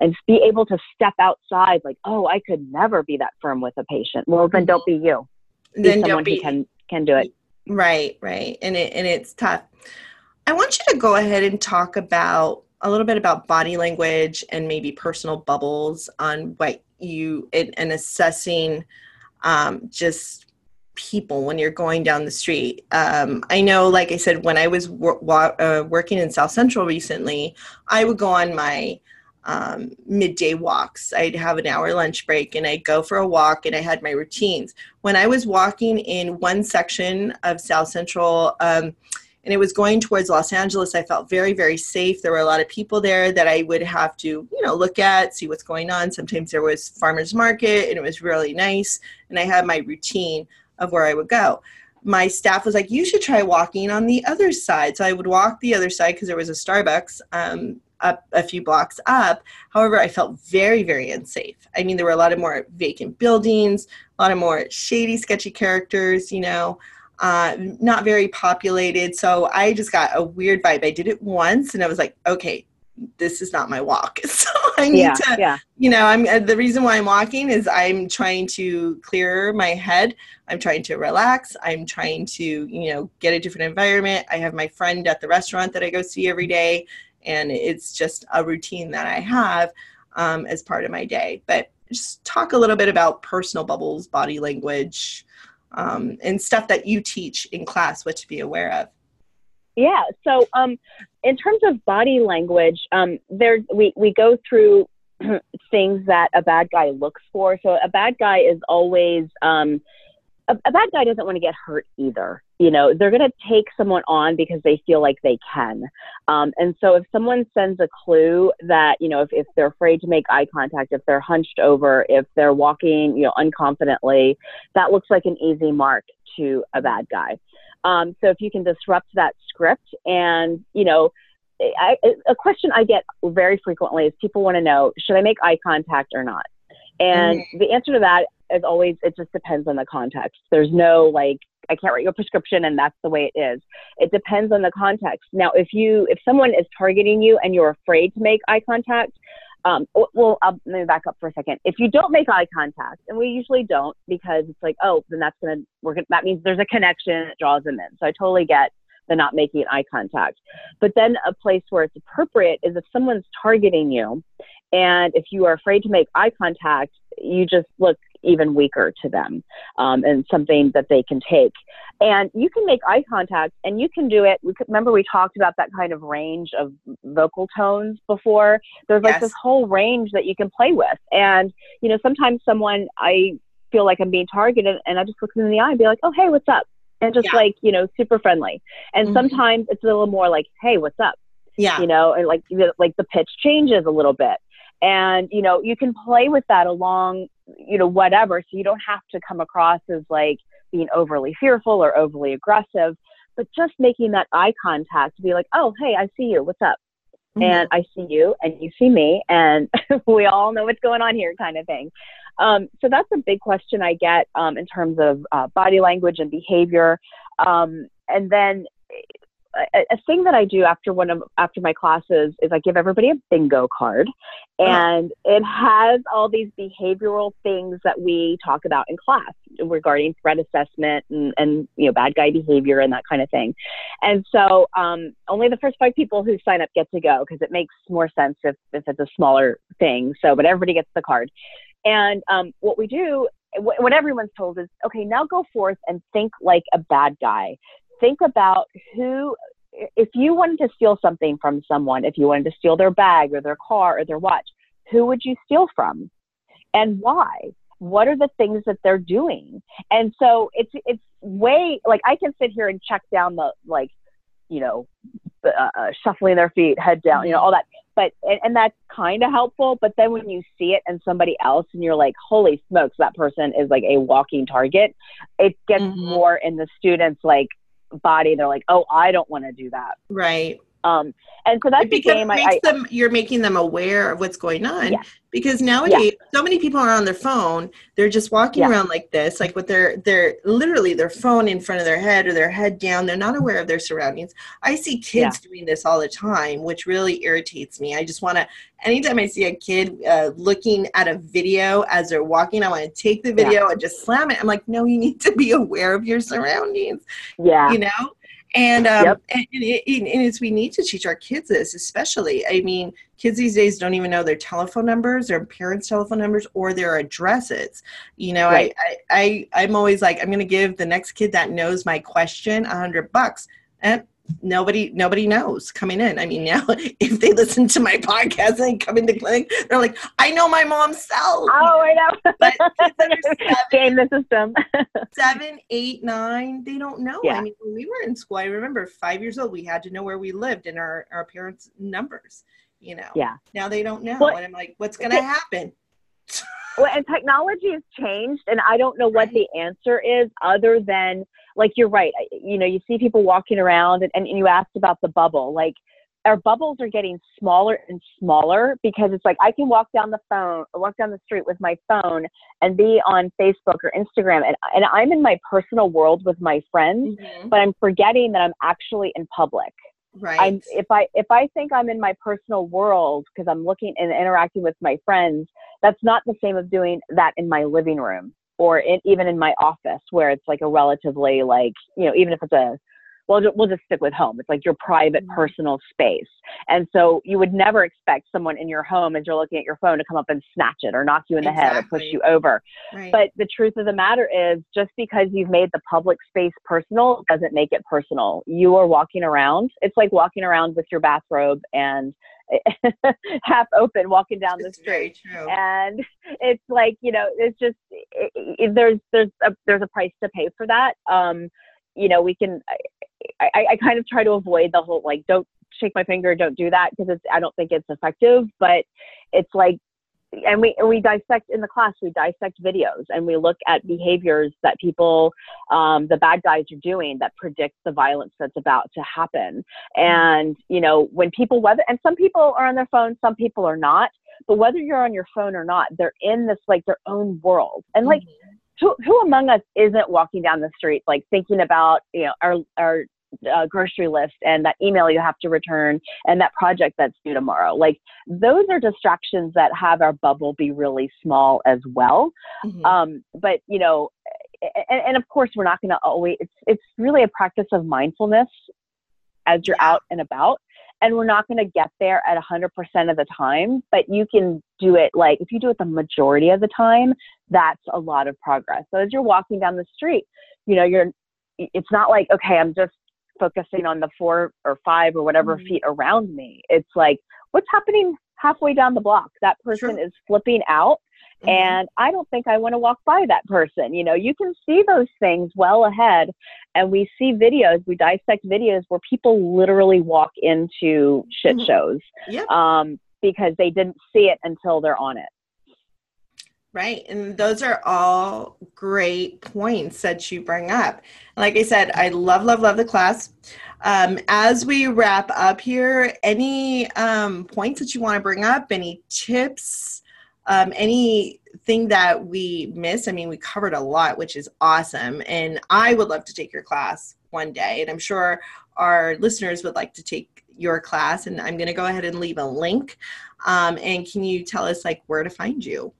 and be able to step outside like, oh, I could never be that firm with a patient. Well, then don't be you. Be then someone don't be, who can, can do it. Right, right. And it, and it's tough. I want you to go ahead and talk about a little bit about body language and maybe personal bubbles on what you and, assessing um, just people when you're going down the street. Um, I know, like I said, when I was wor- uh, working in South Central recently, I would go on my um, midday walks. I'd have an hour lunch break and I'd go for a walk and I had my routines. When I was walking in one section of South Central, um, and it was going towards Los Angeles. I felt very, very safe. There were a lot of people there that I would have to, you know, look at, see what's going on. Sometimes there was farmers market and it was really nice. And I had my routine of where I would go. My staff was like, you should try walking on the other side. So I would walk the other side because there was a Starbucks um, up a few blocks up. However, I felt very, very unsafe. I mean, there were a lot of more vacant buildings, a lot of more shady, sketchy characters, you know uh, not very populated. So I just got a weird vibe. I did it once and I was like, okay, this is not my walk. So I need yeah, to, yeah. you know, I'm uh, the reason why I'm walking is I'm trying to clear my head. I'm trying to relax. I'm trying to, you know, get a different environment. I have my friend at the restaurant that I go see every day, and it's just a routine that I have um, as part of my day. But just talk a little bit about personal bubbles, body language, um, and stuff that you teach in class, what to be aware of. Yeah. So, um, in terms of body language, um, there we we go through things that a bad guy looks for. So, a bad guy is always um, a, a bad guy doesn't want to get hurt either. You know, they're going to take someone on because they feel like they can. Um, and so, if someone sends a clue that you know, if if they're afraid to make eye contact, if they're hunched over, if they're walking, you know, unconfidently, that looks like an easy mark to a bad guy. Um, so if you can disrupt that script and, you know, I, a question I get very frequently is people want to know, should I make eye contact or not? And mm-hmm. the answer to that is always, it just depends on the context. There's no like, I can't write you a prescription and that's the way it is. It depends on the context. Now, if you, if someone is targeting you and you're afraid to make eye contact, um, well, I'll, let me back up for a second. If you don't make eye contact, and we usually don't because it's like, oh, then that's gonna we're gonna that means there's a connection that draws them in. So I totally get the not making eye contact. But then a place where it's appropriate is if someone's targeting you, and if you are afraid to make eye contact, you just look even weaker to them um, and something that they can take. And you can make eye contact and you can do it. We could, remember we talked about that kind of range of vocal tones before. There's like yes. this whole range that you can play with. And, you know, sometimes someone, I feel like I'm being targeted and I just look them in the eye and be like, oh, hey, what's up? And just yeah. like, you know, super friendly. And mm-hmm. sometimes it's a little more like, hey, what's up? Yeah. You know, and like, like the pitch changes a little bit and you know you can play with that along you know whatever. So you don't have to come across as like being overly fearful or overly aggressive but just making that eye contact to be like oh hey i see you. What's up? Mm-hmm. and i see you and you see me and we all know what's going on here kind of thing. Um, so that's a big question i get um, in terms of uh, body language and behavior. Um, and then a, a, thing that I do after one of after my classes is I give everybody a bingo card, oh. and it has all these behavioral things that we talk about in class regarding threat assessment and, and you know bad guy behavior and that kind of thing. And so um, only the first five people who sign up get to go because it makes more sense if if it's a smaller thing. So, but everybody gets the card. And um, what we do what everyone's told is okay now go forth and think like a bad guy think about who if you wanted to steal something from someone, if you wanted to steal their bag or their car or their watch, who would you steal from and why? What are the things that they're doing? And so it's it's way like I can sit here and check down the like, you know, uh, uh shuffling their feet, head down, you know, all that. But and, and that's kind of helpful. But then when you see it in somebody else, and you're like, holy smokes, that person is like a walking target. It gets mm-hmm. more in the students like body they're like oh i don't want to do that. Right um and so that's the game I, I, them, you're making them aware of what's going on. Yeah. because nowadays yeah. so many people are on their phone they're just walking yeah. around like this like with their their literally their phone in front of their head or their head down. They're not aware of their surroundings. I see kids doing this all the time which really irritates me. I just want to anytime i see a kid uh, looking at a video as they're walking i want to take the video and just slam it. I'm like no you need to be aware of your surroundings. Yeah. You know and um, yep. and, and, and it's we need to teach our kids this, especially. I mean, kids these days don't even know their telephone numbers, their parents' telephone numbers, or their addresses. You know, right. I, I, I I'm always like, I'm going to give the next kid that knows my question a hundred bucks. And nobody nobody knows coming in. I mean, now if they listen to my podcast and come into clinic, they're like, I know my mom's cell. Oh, I know. But game the system. seven, eight, nine, they don't know. Yeah. I mean, when we were in school, I remember five years old, we had to know where we lived and our, our parents' numbers. You know. Yeah. Now they don't know. Well, and I'm like, what's gonna happen? well, and technology has changed, and I don't know what the answer is other than like you're right. You know, you see people walking around, and, and you asked about the bubble. Like our bubbles are getting smaller and smaller because it's like I can walk down the phone, walk down the street with my phone, and be on Facebook or Instagram, and and I'm in my personal world with my friends, mm-hmm. but I'm forgetting that I'm actually in public. Right. I'm if I if I think I'm in my personal world because I'm looking and interacting with my friends, that's not the same as doing that in my living room or in, even in my office where it's like a relatively like you know even if it's a well, we'll just stick with home. It's like your private, Mhm. personal space. And so you would never expect someone in your home as you're looking at your phone to come up and snatch it or knock you in the head or push you over. Right. But the truth of the matter is, just because you've made the public space personal doesn't make it personal. You are walking around. It's like walking around with your bathrobe and half open, walking down the It's very street. And it's like you know, it's just it, it, there's there's a there's a price to pay for that. Um, you know, we can. I, I, I kind of try to avoid the whole like don't shake my finger, don't do that because it's I don't think it's effective. But it's like and we and we dissect in the class we dissect videos and we look at behaviors that people um, the bad guys are doing that predict the violence that's about to happen. And you know when people whether and some people are on their phone some people are not but whether you're on your phone or not they're in this like their own world. And like who, who among us isn't walking down the street like thinking about you know our our uh, grocery list and that email you have to return and that project that's due tomorrow. Like those are distractions that have our bubble be really small as well. Mhm. um, but you know and, and of course we're not going to always it's it's really a practice of mindfulness as you're out and about and we're not going to get there at 100% of the time but you can do it like if you do it the majority of the time that's a lot of progress. So as you're walking down the street you know you're it's not like okay i'm just focusing on the four or five or whatever Mhm. feet around me it's like what's happening halfway down the block that person Sure. is flipping out Mhm. and I don't think I want to walk by that person. You know, you can see those things well ahead, and we see videos, we dissect videos where people literally walk into shit Mhm. shows Yep. um, because they didn't see it until they're on it. Right. And those are all great points that you bring up. Like I said, I love, love, love the class. Um, as we wrap up here, any um, points that you want to bring up, any tips, um, anything that we missed? I mean, we covered a lot, which is awesome. And I would love to take your class one day. And I'm sure our listeners would like to take your class. And I'm going to go ahead and leave a link. Um, and can you tell us like where to find you?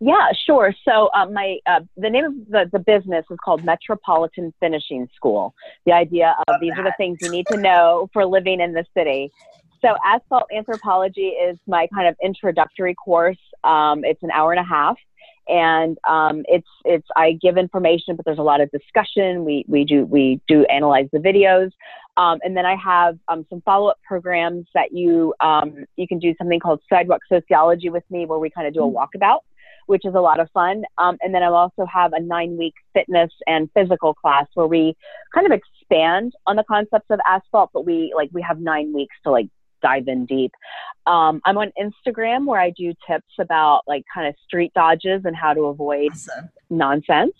Yeah, sure. So uh, my uh, the name of the, the business is called Metropolitan Finishing School. The idea of these are the things you need to know for living in the city. So asphalt anthropology is my kind of introductory course. Um, it's an hour and a half, and um, it's it's I give information, but there's a lot of discussion. We we do we do analyze the videos. Um, and then I have um, some follow-up programs that you um, you can do something called sidewalk sociology with me, where we kind of do a walkabout which is a lot of fun. Um, and then I also have a nine week fitness and physical class where we kind of expand on the concepts of asphalt, but we like we have nine weeks to like dive in deep. Um, I'm on Instagram where I do tips about like kind of street dodges and how to avoid Awesome. nonsense.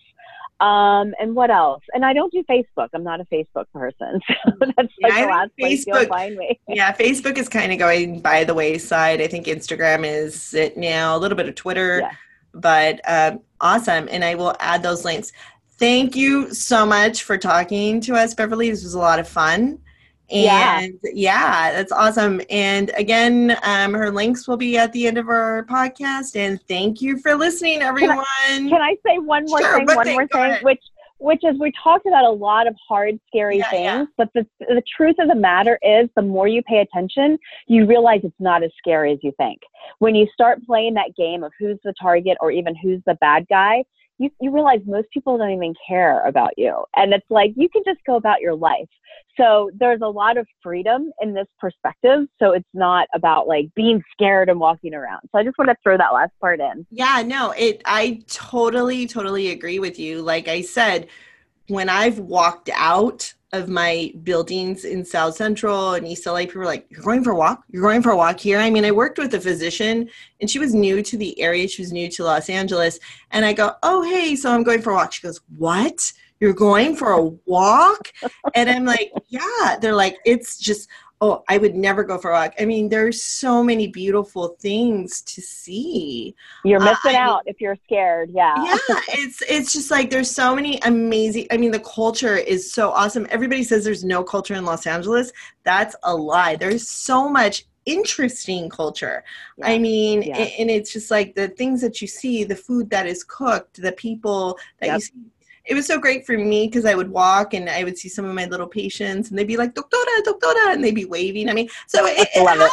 Um, and what else? And I don't do Facebook. I'm not a Facebook person. So that's Yeah, like I the last place you'll Facebook- find me. Yeah, Facebook is kind of going by the wayside. I think Instagram is it now, a little bit of Twitter, Yeah. But um, awesome. And I will add those links. Thank you so much for talking to us, Beverly. This was a lot of fun. And yeah, that's awesome. And again, um, her links will be at the end of our podcast. And thank you for listening, everyone. Can I say one more Sure, thing? one One thing, more thing, ahead. which which is we talked about a lot of hard, scary Yeah, things, yeah. but the the truth of the matter is, the more you pay attention, you realize it's not as scary as you think. When you start playing that game of who's the target or even who's the bad guy, you you realize most people don't even care about you, and it's like you can just go about your life. So there's a lot of freedom in this perspective. So it's not about like being scared and walking around. So I just want to throw that last part in. Yeah, no, it I totally totally agree with you. Like I said, when I've walked out of my buildings in South Central and East LA, people were like, You're going for a walk? You're going for a walk here? I mean, I worked with a physician and she was new to the area, she was new to Los Angeles. And I go, Oh, hey, so I'm going for a walk. She goes, What? You're going for a walk? and I'm like, Yeah. They're like, It's just Oh, I would never go for a walk. I mean, there's so many beautiful things to see. You're Uh, missing I mean- out if you're scared. Yeah. yeah it's it's just like there's so many amazing i mean the culture is so awesome everybody says there's no culture in los angeles that's a lie there's so much interesting culture i mean Yeah. and it's just like the things that you see the food that is cooked the people that Yep. you see it was so great for me because I would walk and I would see some of my little patients and they'd be like, doctora, doctora, and they'd be waving. I mean, so it, it has,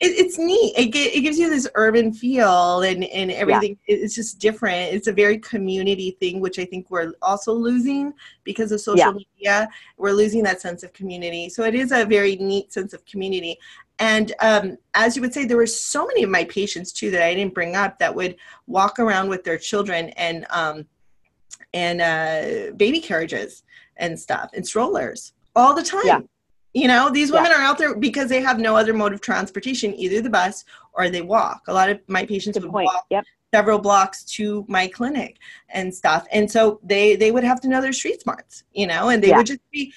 it, it's neat. It, gi- it gives you this urban feel and, and everything. It- It's just different. It's a very community thing, which I think we're also losing because of social Yeah. media. We're losing that sense of community. So it is a very neat sense of community. And um, as you would say, there were so many of my patients too that I didn't bring up that would walk around with their children and um, and uh, baby carriages and stuff and strollers all the time. Yeah. You know, these Yeah. women are out there because they have no other mode of transportation, either the bus or they walk. A lot of my patients Good would point. walk Yep. several blocks to my clinic and stuff. And so they they would have to know their street smarts, you know, and they Yeah. would just be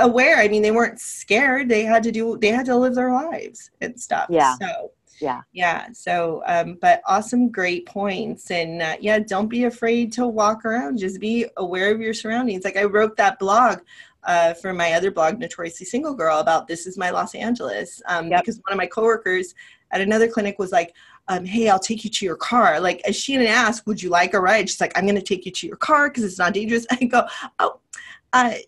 aware. I mean, they weren't scared. They had to do they had to live their lives and stuff. Yeah. So Yeah. yeah. So um but awesome great points and uh, yeah, don't be afraid to walk around. Just be aware of your surroundings. Like I wrote that blog uh, for my other blog, Notoriously Single Girl, about this is my Los Angeles. Um, Yep. Because one of my coworkers at another clinic was like, um, hey, I'll take you to your car. Like, as she didn't ask, would you like a ride? She's like, I'm going to take you to your car because it's not dangerous. I go, oh,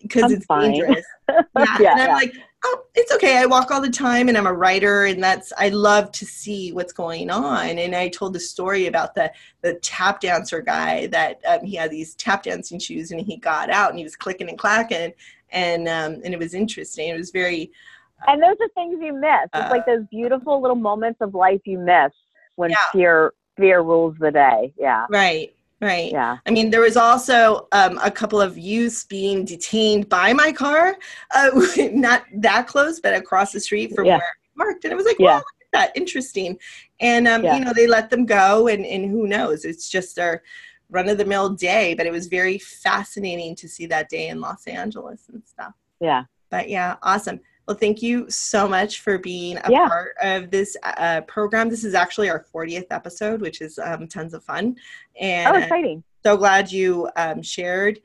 because I'm it's fine. dangerous. Yeah. Yeah, and I'm yeah. like, oh, it's okay. I walk all the time and I'm a writer and that's, I love to see what's going on. And I told the story about the, the tap dancer guy that um, he had these tap dancing shoes and he got out and he was clicking and clacking and, um, and it was interesting. It was very, And those are things you miss. It's like those beautiful little moments of life you miss when Uh, Yeah. fear fear rules the day. Yeah. right, right. Yeah. I mean, there was also um, a couple of youths being detained by my car, uh, not that close, but across the street from Yeah. where I parked. And it was like, Yeah. wow, look at that, interesting. And, um, Yeah. you know, they let them go, and, and who knows? It's just their run of the mill day, but it was very fascinating to see that day in Los Angeles and stuff. Yeah. But yeah, awesome. Well, thank you so much for being a Yeah. part of this uh, program. This is actually our 40th episode, which is um, tons of fun. And Oh, uh, exciting. so glad you um, shared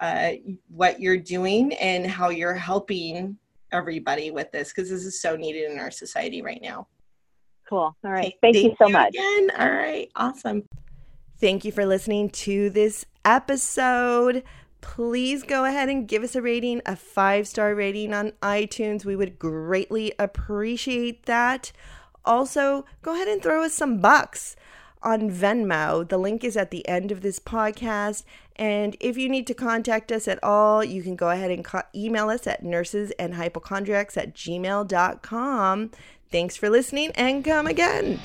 uh, what you're doing and how you're helping everybody with this because this is so needed in our society right now. Cool. All right. Okay, Thank, you so much. Again. All right. Awesome. Thank you for listening to this episode. Please go ahead and give us a rating, a five star rating on iTunes. We would greatly appreciate that. Also, go ahead and throw us some bucks on Venmo. The link is at the end of this podcast. And if you need to contact us at all, you can go ahead and co- email us at nurses and hypochondriacs at gmail.com. Thanks for listening and come again.